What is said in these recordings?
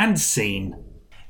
and scene.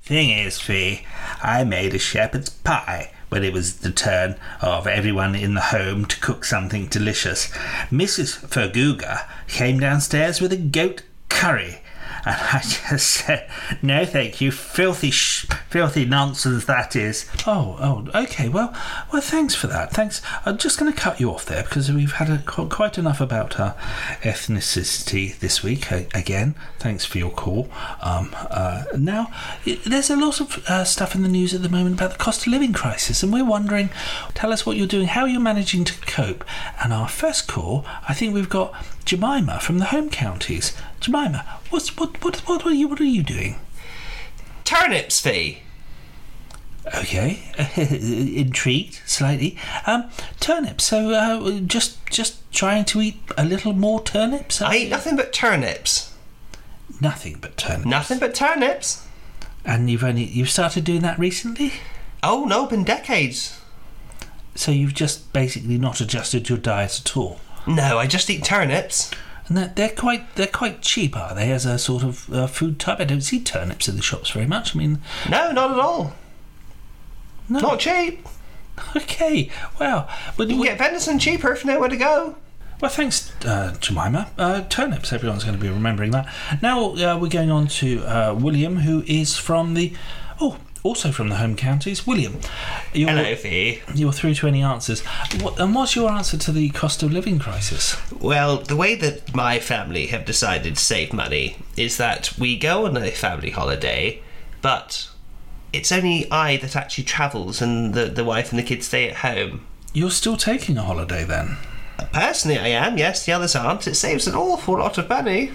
Thing is, Fee, I made a shepherd's pie when it was the turn of everyone in the home to cook something delicious. Mrs. Ferguga came downstairs with a goat curry. And I just said, no, thank you. Filthy, sh- filthy nonsense that is. Oh, oh, okay. Well, well, thanks for that. Thanks. I'm just going to cut you off there because we've had a, quite enough about our ethnicity this week. Again, thanks for your call. Um, uh, now, there's a lot of uh, stuff in the news at the moment about the cost of living crisis, and we're wondering, tell us what you're doing, how you're managing to cope. And our first call, I think we've got Jemima from the home counties. Jemima, what's what what what are you what are you doing? Turnips fee. Okay, intrigued slightly. Um, turnips. So uh, just just trying to eat a little more turnips. I eat nothing but turnips. Nothing but turnips. Nothing but turnips. And you've only you've started doing that recently. Oh no, been decades. So you've just basically not adjusted your diet at all. No, I just eat turnips. And they're, they're quite they're quite cheap, are they? As a sort of uh, food type, I don't see turnips in the shops very much. I mean, no, not at all. No. Not cheap. Okay, well, but you can get venison cheaper if you know where to go. Well, thanks, uh, Jemima. Uh, turnips, everyone's going to be remembering that. Now uh, we're going on to uh, William, who is from the. Oh, also from the home counties. William, you're, Hello, Fee. You're through to any answers. What, and what's your answer to the cost of living crisis? Well, the way that my family have decided to save money is that we go on a family holiday, but it's only I that actually travels and the, the wife and the kids stay at home. You're still taking a holiday then? Personally, I am, yes. The others aren't. It saves an awful lot of money.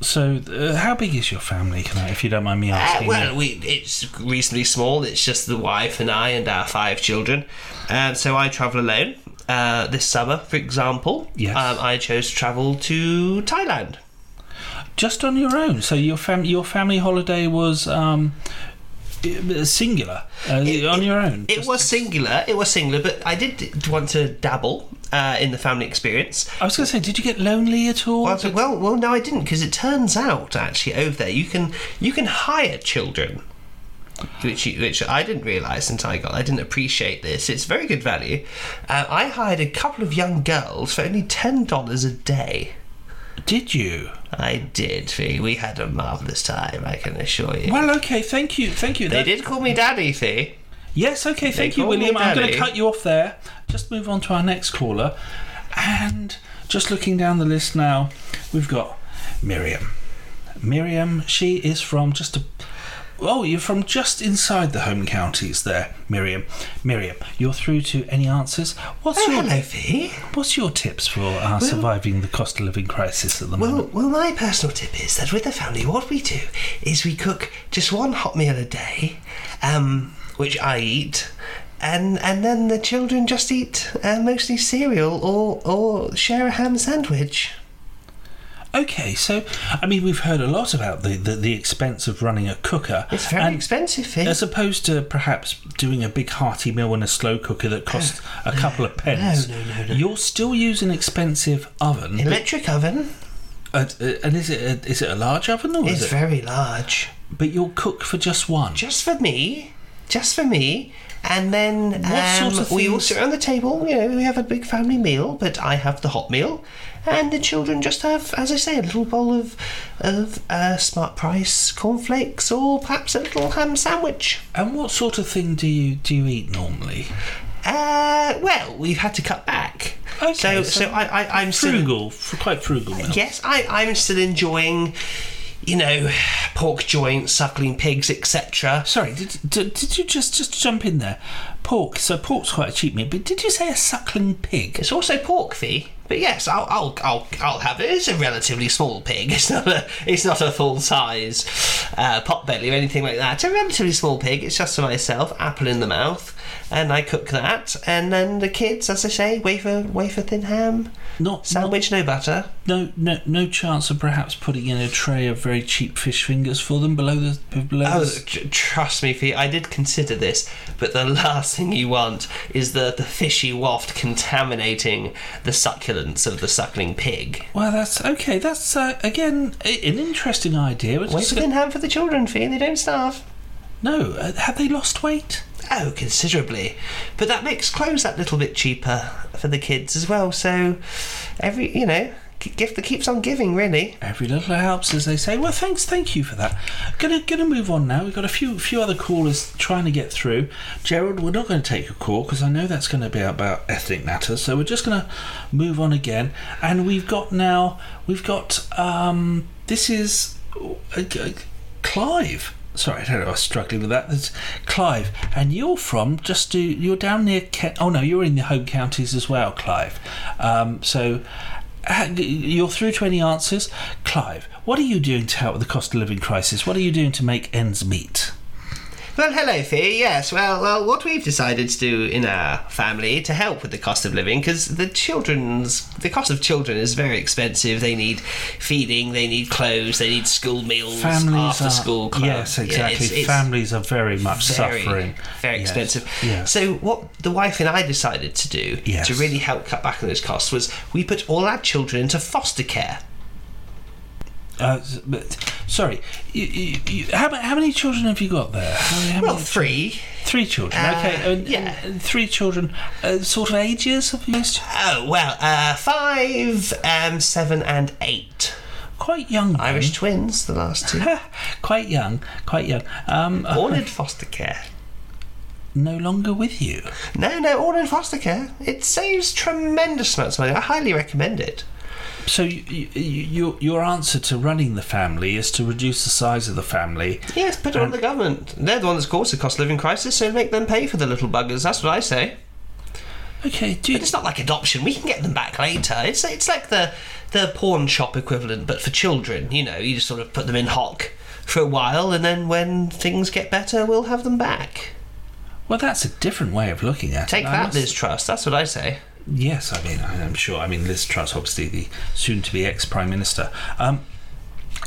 So, uh, how big is your family? Can I, if you don't mind me uh, asking? Uh, well, we, it's reasonably small. It's just the wife and I and our five children. And so I travel alone. Uh, this summer, for example, yes. Um, I chose to travel to Thailand. Just on your own. So your fam- your family holiday was um, singular uh, it, on your own. It was singular. It was singular, but I did want to dabble uh, in the family experience. I was going to say, did you get lonely at all? Well, well, well, no, I didn't, because it turns out actually over there you can you can hire children. Which, which I didn't realise until I got. I didn't appreciate this. It's very good value. Uh, I hired a couple of young girls for only ten dollars a day. Did you? I did. Fee. We had a marvelous time. I can assure you. Well, okay. Thank you. Thank you. They that... did call me Daddy, Fee. Yes. Okay. Thank they you, William. I'm going to cut you off there. Just move on to our next caller, and just looking down the list now, we've got Miriam. Miriam. She is from just a Oh, you're from just inside the home counties there, Miriam. Miriam, you're through to any answers. What's oh, your hello, Fee. What's your tips for uh, well, surviving the cost of living crisis at the well, moment? Well, my personal tip is that with the family, what we do is we cook just one hot meal a day, um, which I eat, and and then the children just eat uh, mostly cereal or or share a ham sandwich. Okay, so I mean, we've heard a lot about the, the, the expense of running a cooker. It's very expensive, as opposed to perhaps doing a big hearty meal in a slow cooker that costs a couple of pence. No, no, no, no. You'll still use an expensive oven, electric oven. Uh, uh, and is it a, is it a large oven or it's is it very large? But you'll cook for just one. Just for me. Just for me. And then um, sort of we all sit around the table. You know, we have a big family meal, but I have the hot meal, and the children just have, as I say, a little bowl of of uh, Smart Price cornflakes or perhaps a little ham sandwich. And what sort of thing do you do you eat normally? Uh, well, we've had to cut back. Okay, so, so, so I, I, am frugal, still, quite frugal. Now. Yes, I, I'm still enjoying you know, pork joints, suckling pigs, etc. Sorry, did, did, did you just just jump in there? Pork. So pork's quite a cheap meat, but did you say a suckling pig? It's also pork fee. But yes, I'll, I'll, I'll, I'll have it. It's a relatively small pig. It's not a, it's not a full size uh, pot belly or anything like that. It's a relatively small pig. It's just for myself. Apple in the mouth and I cook that, and then the kids, as I say, wafer wafer thin ham, not sandwich, not, no butter. No, no, no chance of perhaps putting in a tray of very cheap fish fingers for them below the below. Oh, the... trust me, Fee, I did consider this, but the last thing you want is the, the fishy waft contaminating the succulence of the suckling pig. Well, that's okay. That's uh, again a- an interesting idea. It's Wait just within hand for the children, Fee. They don't starve. No, uh, have they lost weight? Oh, considerably. But that makes clothes that little bit cheaper for the kids as well. So every, you know, gift that keeps on giving, really. Every little helps, as they say. Well, thanks, thank you for that. Gonna gonna move on now. We've got a few few other callers trying to get through. Gerald, we're not going to take a call because I know that's going to be about ethnic matters. So we're just going to move on again. And we've got now we've got um, this is uh, Clive. Sorry, I don't know. I was struggling with that. That's Clive, and you're from just to you're down near. Kent. Oh no, you're in the home counties as well, Clive. Um, so you're through to any answers, Clive. What are you doing to help with the cost of living crisis? What are you doing to make ends meet? Well, hello, Fee. Yes, well, well, what we've decided to do in our family to help with the cost of living, because the children's, the cost of children is very expensive. They need feeding, they need clothes, they need school meals, Families after are school clubs. yes, Yeah, exactly. it's- it's Families are very much very, suffering. very Yes, expensive. Yes. So, what the wife and I decided to do Yes. to really help cut back on those costs was we put all our children into foster care. Uh, but, sorry, you, you, you, how, how many children have you got there? How how Well, three. three children. uh, okay, and, yeah. and three children. Uh, sort of ages of most. Oh well, uh, five, um, seven, and eight. Quite young. then. Irish twins, the last two. quite young. Quite young. Um, all in foster care. no longer with you. No, no, all in foster care. It saves tremendous amounts of money. I highly recommend it. So you, you, you, your answer to running the family is to reduce the size of the family. Yes, put it on the government. They're the one that's caused the cost of living crisis, so make them pay for the little buggers. That's what I say. Okay, do you, But it's not like adoption. We can get them back later. It's it's like the the pawn shop equivalent, but for children. You know, you just sort of put them in hock for a while, and then when things get better, we'll have them back. well, that's a different way of looking at Take it. I that, Liz Truss. That's what I say. Yes, I mean, I'm sure. I mean, Liz Truss, obviously the soon-to-be ex-prime minister. Um,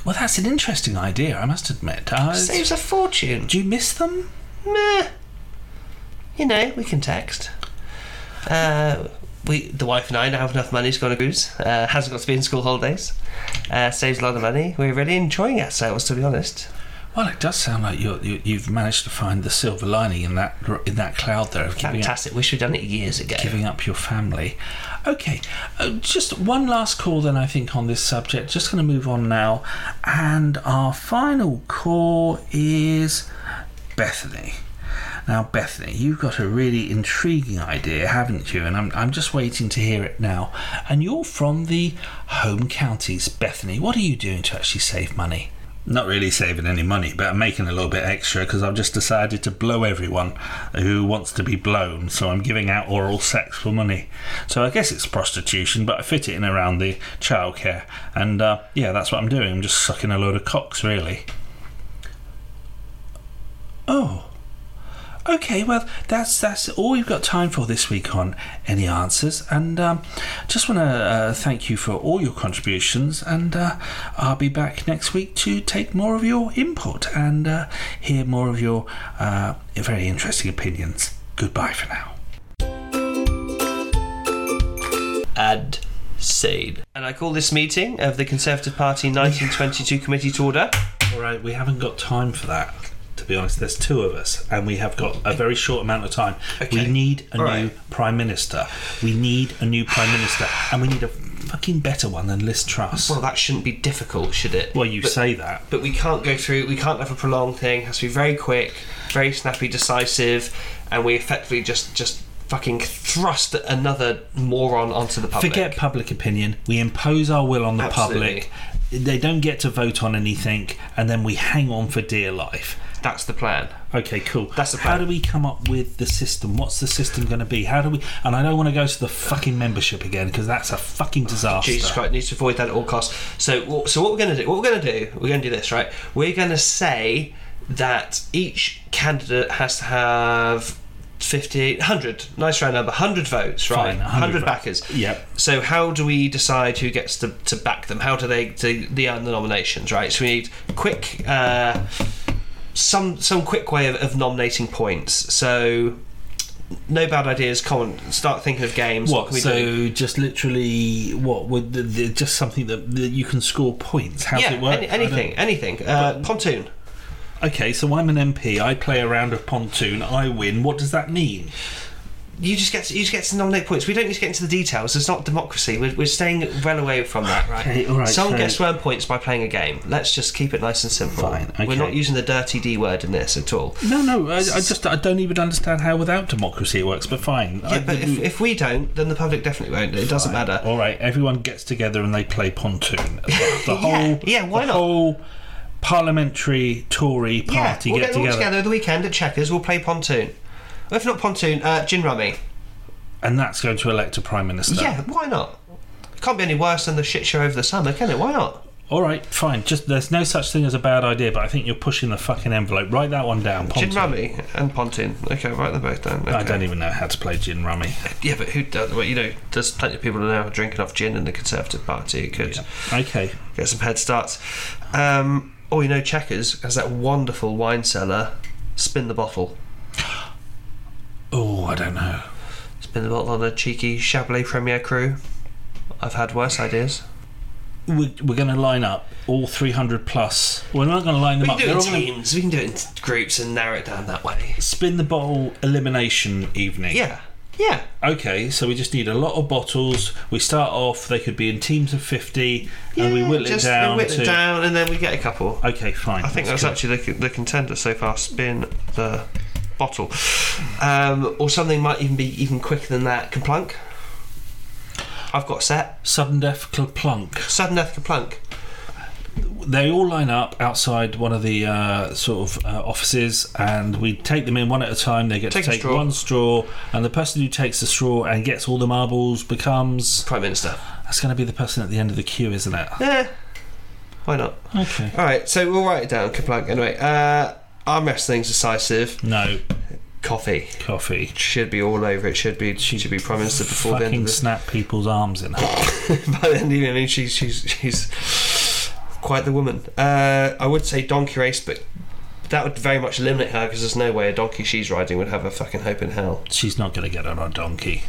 well, that's an interesting idea. I must admit. Uh, Saves a fortune. do you miss them? Meh. You know, we can text. Uh, we, the wife and I, now have enough money to go on a cruise. Uh, hasn't got to be in school holidays. Uh, saves a lot of money. We're really enjoying ourselves, to be honest. Well, it does sound like you're, you, you've managed to find the silver lining in that in that cloud there of giving up, Fantastic. Wish we'd done it years ago. giving up your family. Okay, uh, just one last call then. I think on this subject. Just going to move on now, and our final call is Bethany. Now, Bethany, you've got a really intriguing idea, haven't you? And I'm, I'm just waiting to hear it now. And you're from the home counties, Bethany. What are you doing to actually save money? Not really saving any money, but I'm making a little bit extra because I've just decided to blow everyone who wants to be blown. So I'm giving out oral sex for money. So I guess it's prostitution, but I fit it in around the childcare. And uh, yeah, that's what I'm doing. I'm just sucking a load of cocks, really. Oh. Okay, well, that's that's all we've got time for this week on any answers, and um, just want to uh, thank you for all your contributions, and uh, I'll be back next week to take more of your input and uh, hear more of your uh, very interesting opinions. Goodbye for now. Ad sane. And I call this meeting of the Conservative Party 1922 committee to order. All right, we haven't got time for that. To be honest, there's two of us, and we have got a very short amount of time. Okay. We need a All new right. prime minister. We need a new prime minister, and we need a fucking better one than Liz Truss. Well, that shouldn't be difficult, should it? Well, you But- say that. but we can't go through we can't have a prolonged thing it has to be very quick very snappy decisive and we effectively just just fucking thrust another moron onto the public Forget public opinion. We impose our will on the Absolutely. public. They don't get to vote on anything, and then we hang on for dear life. That's the plan Okay, cool. That's the plan. How do we come up with the system? What's the system going to be? How do we? And I don't want to go to the fucking membership again because that's a fucking disaster. Jesus Christ, needs to avoid that at all costs. So, so what we're going to do? What we're going to do? We're going to do this, right? We're going to say that each candidate has to have 50, 100, nice round number, 100 votes, right? Fine, 100 100 backers. Yep. So, how do we decide who gets to, to back them? How do they they earn the nominations, right? So, we need quick, uh, some some quick way of, of nominating points. So, no bad ideas. Come on, start thinking of games. What? can we so do? just literally what? Would the, the, just something that, that you can score points? How's yeah, it work? any, anything, anything. Uh, pontoon. Okay, so I'm an MP. I play a round of pontoon. I win. What does that mean? You just get to, you just get to nominate points. We don't need to get into the details. It's not democracy. We're, we're staying well away from that, right? Okay, all right, Someone so- gets to earn points by playing a game. Let's just keep it nice and simple. Fine, Okay. We're not using the dirty D word in this at all. No, no. I, I just I don't even understand how without democracy it works. But fine. I- Yeah, but if, if we don't, then the public definitely won't. It doesn't matter. All right, everyone gets together and they play pontoon. The, the Yeah, whole, yeah, why the not? whole parliamentary Tory party yeah, we'll get get all together, together the weekend at Chequers. We'll play pontoon. Or if not pontoon, uh, gin rummy. and that's going to elect a prime minister. Yeah, why not? It Can't be any worse than the shit show over the summer, can it? Why not? All right, fine. Just there's no such thing as a bad idea, but I think you're pushing the fucking envelope. Write that one down. Gin rummy and pontoon. Okay, write them both down. I don't even know how to play gin rummy. Yeah, but who does? Well, you know, there's plenty of people now drinking off gin in the Conservative Party. It could Okay. get some head starts. Um, oh, you know, Chequers has that wonderful wine cellar. Spin the bottle. Oh, I don't know. Spin the bottle on a cheeky Chablis Premier Cru. I've had worse ideas. We're, we're going to line up all 300 plus. We're not going to line them We up. can do They're it all in gonna teams. We can do it in groups and narrow it down that way. spin the bottle elimination evening. Yeah, yeah. Okay, so we just need a lot of bottles. We start off, they could be in teams of 50, and we Yeah, whittle just it down whittle to. it down, and then we get a couple. Okay, fine. I think that's actually the, the contender so far. Spin the bottle, um, or something might even be even quicker than that. KerPlunk. I've got a set. Sudden death cl- plunk. Sudden death KerPlunk. They all line up outside one of the uh, sort of uh, offices, and we take them in one at a time. They get Take to take straw. one straw, and the person who takes the straw and gets all the marbles becomes. Prime Minister. That's going to be the person at the end of the queue, isn't it? Yeah. Why not? Okay. All right. So we'll write it down. KerPlunk. Anyway. Uh, arm wrestling's decisive. No Coffey Coffey. should be all over it. Should be. She should be Prime Minister before the end Fucking of the snap people's arms in half. by the end I mean, she's she's she's quite the woman. Uh, I would say donkey race, but that would very much eliminate her because there's no way a donkey she's riding would have a fucking hope in hell. She's not going to get on a donkey.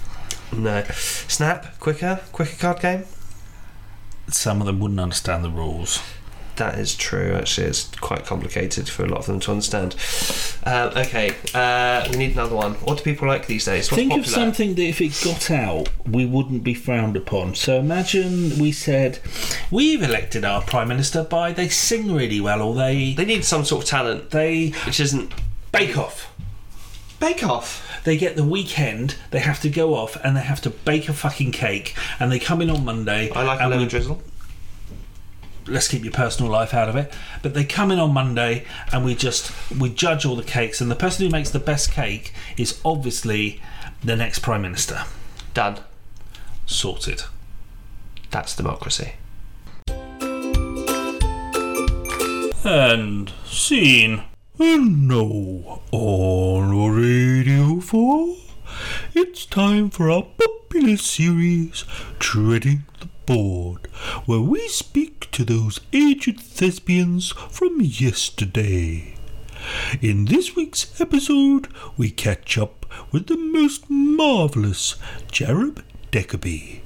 No. Snap, quicker, quicker card game. Some of them wouldn't understand the rules. That is true. Actually, it's quite complicated for a lot of them to understand. Um, okay, uh, we need another one. What do people like these days? What's Think of something that if it got out, we wouldn't be frowned upon. So imagine we said, We've elected our Prime Minister by they sing really well or they. They need some sort of talent, They which isn't bake off. Bake Off. They get the weekend, they have to go off and they have to bake a fucking cake and they come in on Monday. I like a lemon we- drizzle. Let's keep your personal life out of it. But they come in on Monday and we just we judge all the cakes and the person who makes the best cake is obviously the next Prime Minister. Done. Sorted. That's democracy. And scene. And now on Radio 4, it's time for our popular series, Treading the Board, where we speak to those aged thespians from yesterday. In this week's episode, we catch up with the most marvellous Jared Deckerby.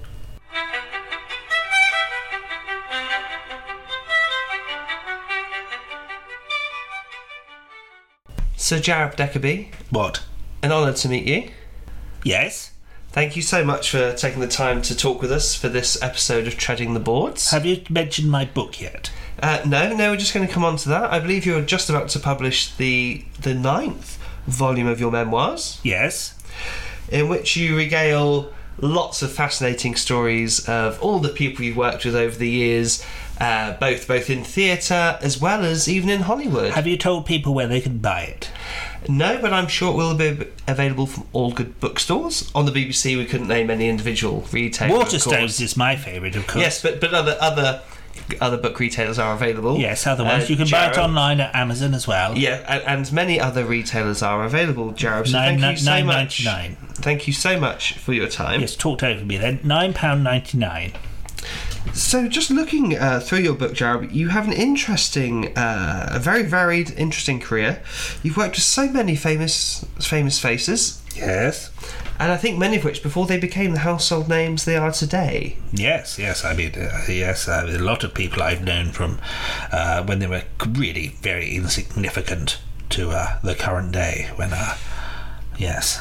Sir Jared Deckerby, What? an honour to meet you. Yes? Thank you so much for taking the time to talk with us for this episode of Treading the Boards. Have you mentioned my book yet? Uh, no, no, we're just going to come on to that. I believe you're just about to publish the the ninth volume of your memoirs, Yes. in which you regale lots of fascinating stories of all the people you've worked with over the years, uh, both both in theatre as well as even in Hollywood. Have you told people where they can buy it? No, but I'm sure it will be available from all good bookstores. On the BBC, we couldn't name any individual retailer. Waterstones is my favourite, of course. Yes, but but other other other book retailers are available. Yes, other ones. Uh, you can buy it online at Amazon as well. Yeah, and, and many other retailers are available, Jared. So Nine- thank you so nine much. Thank you so much for your time. Yes, talked over me then. £9.99. So, just looking uh, through your book, Jared, you have an interesting, uh, a very varied, interesting career. You've worked with so many famous, famous faces. Yes. and I think many of which before they became the household names they are today. Yes, yes. I mean, uh, yes. Uh, a lot of people I've known from uh, when they were really very insignificant to uh, the current day. When, uh, yes,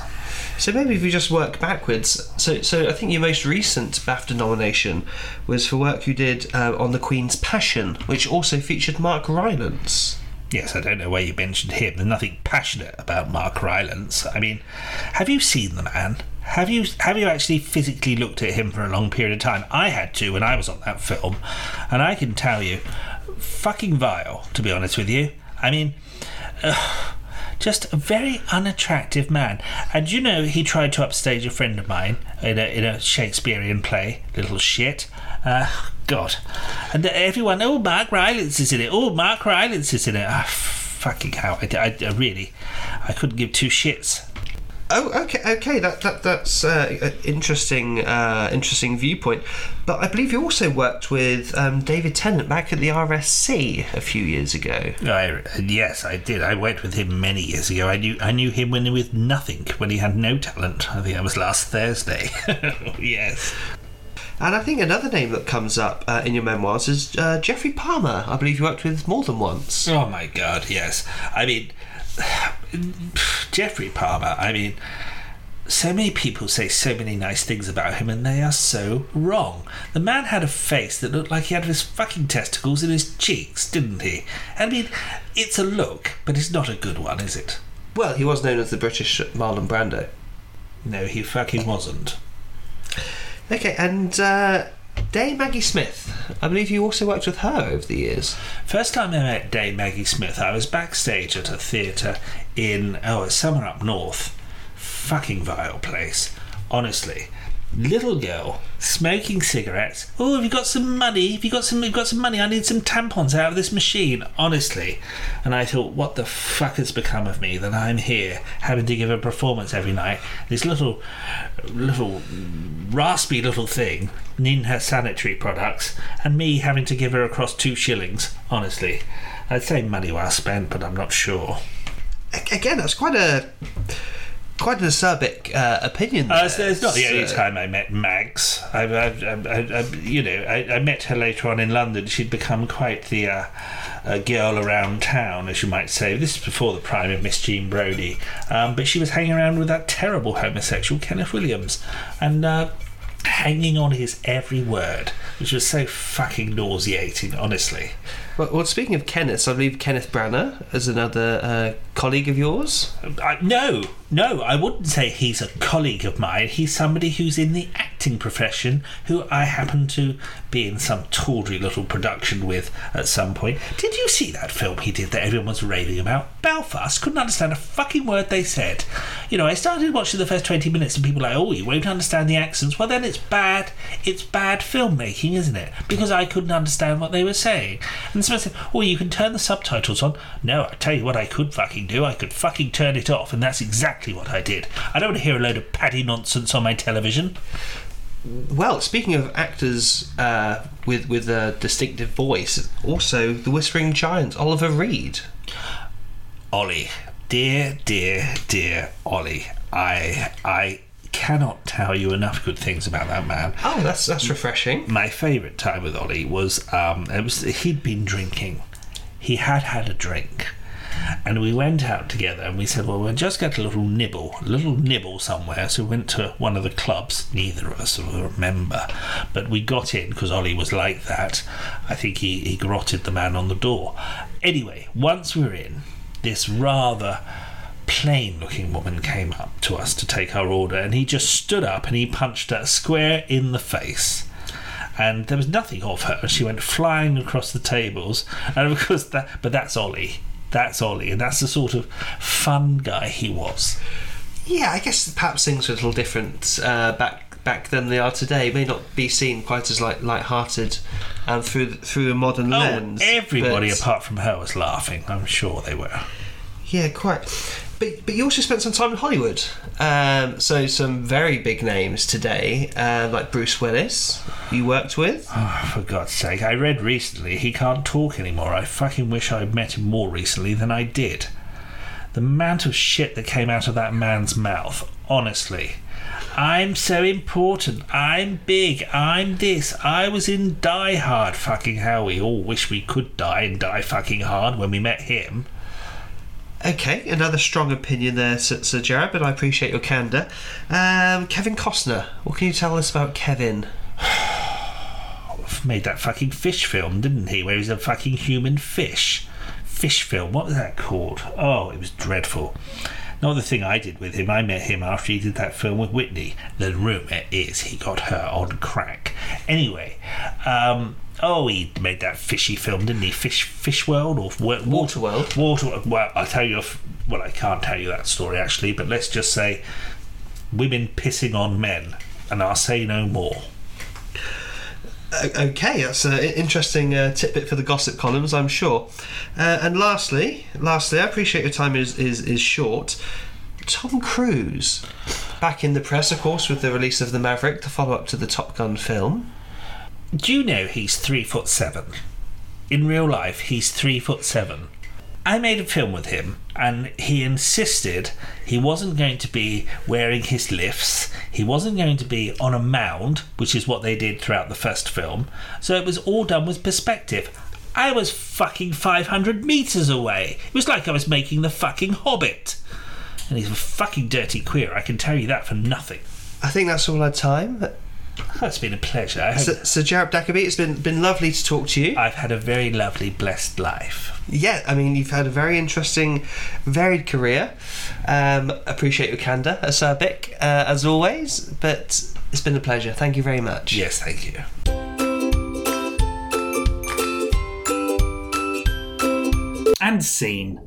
So maybe if we just work backwards. So, so I think your most recent BAFTA nomination was for work you did uh, on the Queen's Passion, which also featured Mark Rylance. yes. I don't know why you mentioned him. There's nothing passionate about Mark Rylance. I mean, have you seen the man? Have you have you actually physically looked at him for a long period of time? I had to when I was on that film, and I can tell you, fucking vile. To be honest with you, I mean. Just a very unattractive man. And you know, he tried to upstage a friend of mine in a, in a Shakespearean play, little shit. Uh, God. And everyone, oh, Mark Rylance is in it. Oh, Mark Rylance is in it. Ah, fucking hell. I, I, I really, I couldn't give two shits. Oh, okay, okay. That, that that's uh, an interesting, uh, interesting viewpoint. But I believe you also worked with um, David Tennant back at the RSC a few years ago. I, yes, I did. I went with him many years ago. I knew I knew him when he was nothing, when he had no talent. I think that was last Thursday. yes. And I think another name that comes up uh, in your memoirs is uh, Geoffrey Palmer. I believe you worked with more than once. Oh my god, yes. I mean, Geoffrey Palmer, I mean, so many people say so many nice things about him and they are so wrong. The man had a face that looked like he had his fucking testicles in his cheeks, didn't he? I mean, it's a look, but it's not a good one, is it? Well, he was known as the British Marlon Brando. No, he fucking wasn't. Okay, and uh, Dame Maggie Smith. I believe you also worked with her over the years. First time I met Dame Maggie Smith, I was backstage at a theatre in, oh, it's somewhere up north. Fucking vile place. Honestly. Little girl smoking cigarettes. Oh, have you got some money? Have you got some? Have got some money? I need some tampons out of this machine. Honestly, and I thought, what the fuck has become of me that I'm here having to give a performance every night? This little, little raspy little thing needing her sanitary products, and me having to give her across two shillings. Honestly, I'd say money well spent, but I'm not sure. Again, that's quite a quite an acerbic uh, opinion. Uh, so it's not the only So- time I met Mags. I, I, I, I, you know, I, I met her later on in London. She'd become quite the uh, uh, girl around town, as you might say. This is before the prime of Miss Jean Brodie. Um, but she was hanging around with that terrible homosexual Kenneth Williams, and uh, hanging on his every word, which was so fucking nauseating. Honestly. Well, well, speaking of Kenneth, I believe Kenneth Branagh is another uh, colleague of yours. I, no, no, I wouldn't say he's a colleague of mine. He's somebody who's in the acting profession who I happen to be in some tawdry little production with at some point. Did you see that film he did that everyone was raving about? Belfast couldn't understand a fucking word they said. You know, I started watching the first 20 minutes and people were like, oh, you won't understand the accents. Well, then it's bad. It's bad filmmaking, isn't it? Because I couldn't understand what they were saying. And someone said, oh, you can turn the subtitles on. No, I tell you what I could fucking do. I could fucking turn it off, and that's exactly what I did. I don't want to hear a load of paddy nonsense on my television. Well, speaking of actors uh, with with a distinctive voice, also the Whispering Giant, Oliver Reed. Ollie, dear, dear, dear Ollie, I, I cannot tell you enough good things about that man. Oh, that's that's refreshing. My favourite time with Ollie was um, it was he'd been drinking. He had had a drink, and we went out together and we said, "Well, we'll just get a little nibble, a little nibble somewhere." So we went to one of the clubs. Neither of us will remember, but we got in because Ollie was like that. I think he he grotted the man on the door. Anyway, once we were in, this rather plain looking woman came up to us to take our order and he just stood up and he punched her square in the face and there was nothing of her and she went flying across the tables and of course that but that's ollie that's ollie and that's the sort of fun guy he was Yeah, I guess perhaps things were a little different uh, back back than they are today. May not be seen quite as like light-hearted um, through through a modern oh lens. everybody but- apart from her was laughing i'm sure they were Yeah, quite. But but you also spent some time in Hollywood. Um, so some very big names today, uh, like Bruce Willis, you worked with. Oh, for God's sake. I read recently he can't talk anymore. I fucking wish I'd met him more recently than I did. The amount of shit that came out of that man's mouth, honestly. I'm so important. I'm big. I'm this. I was in Die Hard. Fucking hell, we all wish we could die and die fucking hard when we met him. Okay, another strong opinion there, Sir, Jared, but I appreciate your candour. Um, Kevin Costner, what can you tell us about Kevin? Made that fucking fish film, didn't he? Where he's a fucking human fish. Fish film. What was that called? Oh, it was dreadful. Another thing I did with him, I met him after he did that film with Whitney. The rumour is he got her on crack. Anyway, um, oh, he made that fishy film, didn't he? Fish, Fish World or Wa- Waterworld? Water. Well, I tell you, well, I can't tell you that story actually, but let's just say women pissing on men, and I'll say no more. Okay, that's an interesting uh, tidbit for the gossip columns, I'm sure. Uh, and lastly, lastly, I appreciate your time is, is is short. Tom Cruise, back in the press, of course, with the release of the Maverick, the follow-up to the Top Gun film. Do you know he's three foot seven? In real life, he's three foot seven. I made a film with him, and he insisted he wasn't going to be wearing his lifts. He wasn't going to be on a mound, which is what they did throughout the first film. So it was all done with perspective. I was fucking 500 meters away. It was like I was making the fucking Hobbit. And he's a fucking dirty queer, I can tell you that for nothing. I think that's all our time. That's been a pleasure. I hope- Sir, Sir Jared Dackerby, it's been been lovely to talk to you. I've had a very lovely, blessed life. Yeah, I mean, you've had a very interesting, varied career. Um, appreciate your candour, Bick, uh, as always. But it's been a pleasure. Thank you very much. Yes, thank you. And scene.